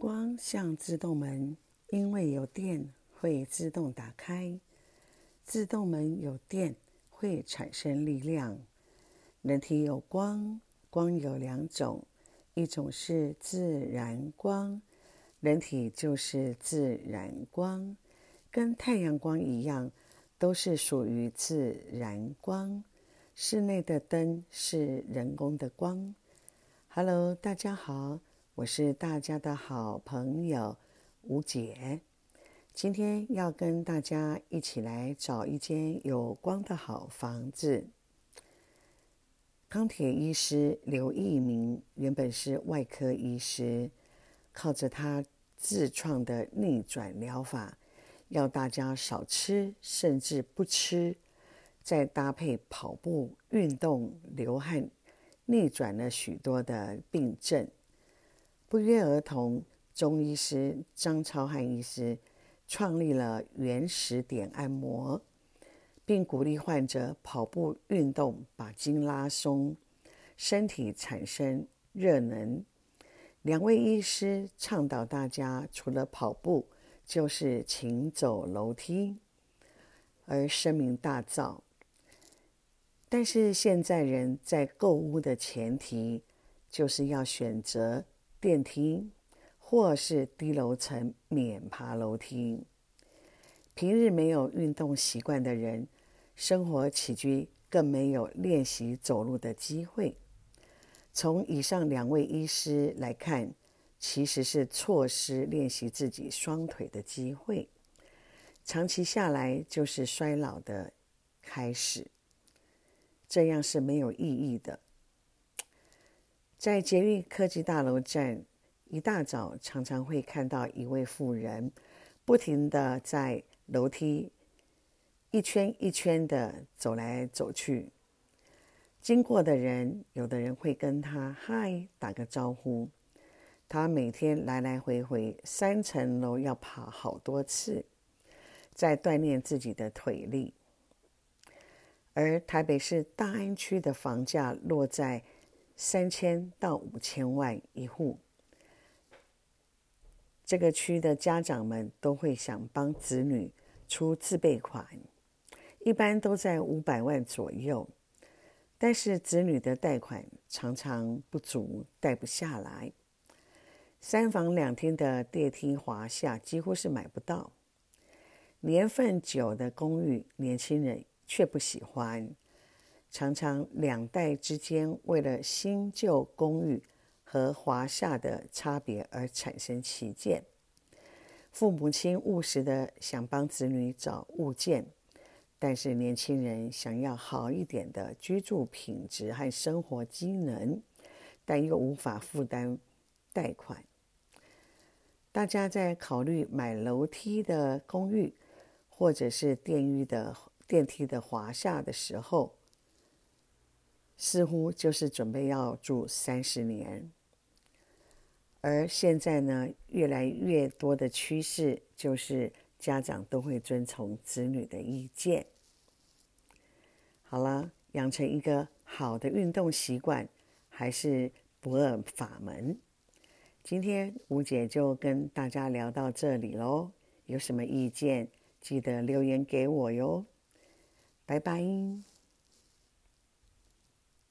光像自动门，因为有电会自动打开。自动门有电会产生力量。人体有光，光有两种，一种是自然光，人体就是自然光，跟太阳光一样，都是属于自然光。室内的灯是人工的光。Hello，大家好，我是大家的好朋友吴姐。今天要跟大家一起来找一间有光的好房子。钢铁医师刘义明原本是外科医师，靠着他自创的逆转疗法，要大家少吃，甚至不吃，再搭配跑步运动、流汗。逆转了许多的病症，不约而同，中医师张超汉医师创立了原始点按摩，并鼓励患者跑步运动，把筋拉松，身体产生热能。两位医师倡导大家除了跑步，就是勤走楼梯，而声名大噪。但是现在人在购物的前提，就是要选择电梯或是低楼层免爬楼梯。平日没有运动习惯的人，生活起居更没有练习走路的机会。从以上两位医师来看，其实是错失练习自己双腿的机会，长期下来就是衰老的开始。这样是没有意义的。在捷运科技大楼站，一大早常常会看到一位妇人，不停地在楼梯一圈一圈地走来走去。经过的人，有的人会跟他嗨，打个招呼。他每天来来回回三层楼要爬好多次，在锻炼自己的腿力。而台北市大安区的房价落在三千到五千万一户，这个区的家长们都会想帮子女出自备款，一般都在五百万左右，但是子女的贷款常常不足，贷不下来。三房两厅的电梯华厦几乎是买不到，年份久的公寓，年轻人。却不喜欢，常常两代之间为了新旧公寓和华夏的差别而产生歧见。父母亲务实的想帮子女找物件，但是年轻人想要好一点的居住品质和生活机能，但又无法负担贷款。大家在考虑买楼梯的公寓，或者是电浴的。电梯的华夏的时候，似乎就是准备要住三十年。而现在呢，越来越多的趋势就是家长都会遵从子女的意见。好了，养成一个好的运动习惯还是不二法门。今天吴姐就跟大家聊到这里喽，有什么意见记得留言给我哟。拜拜。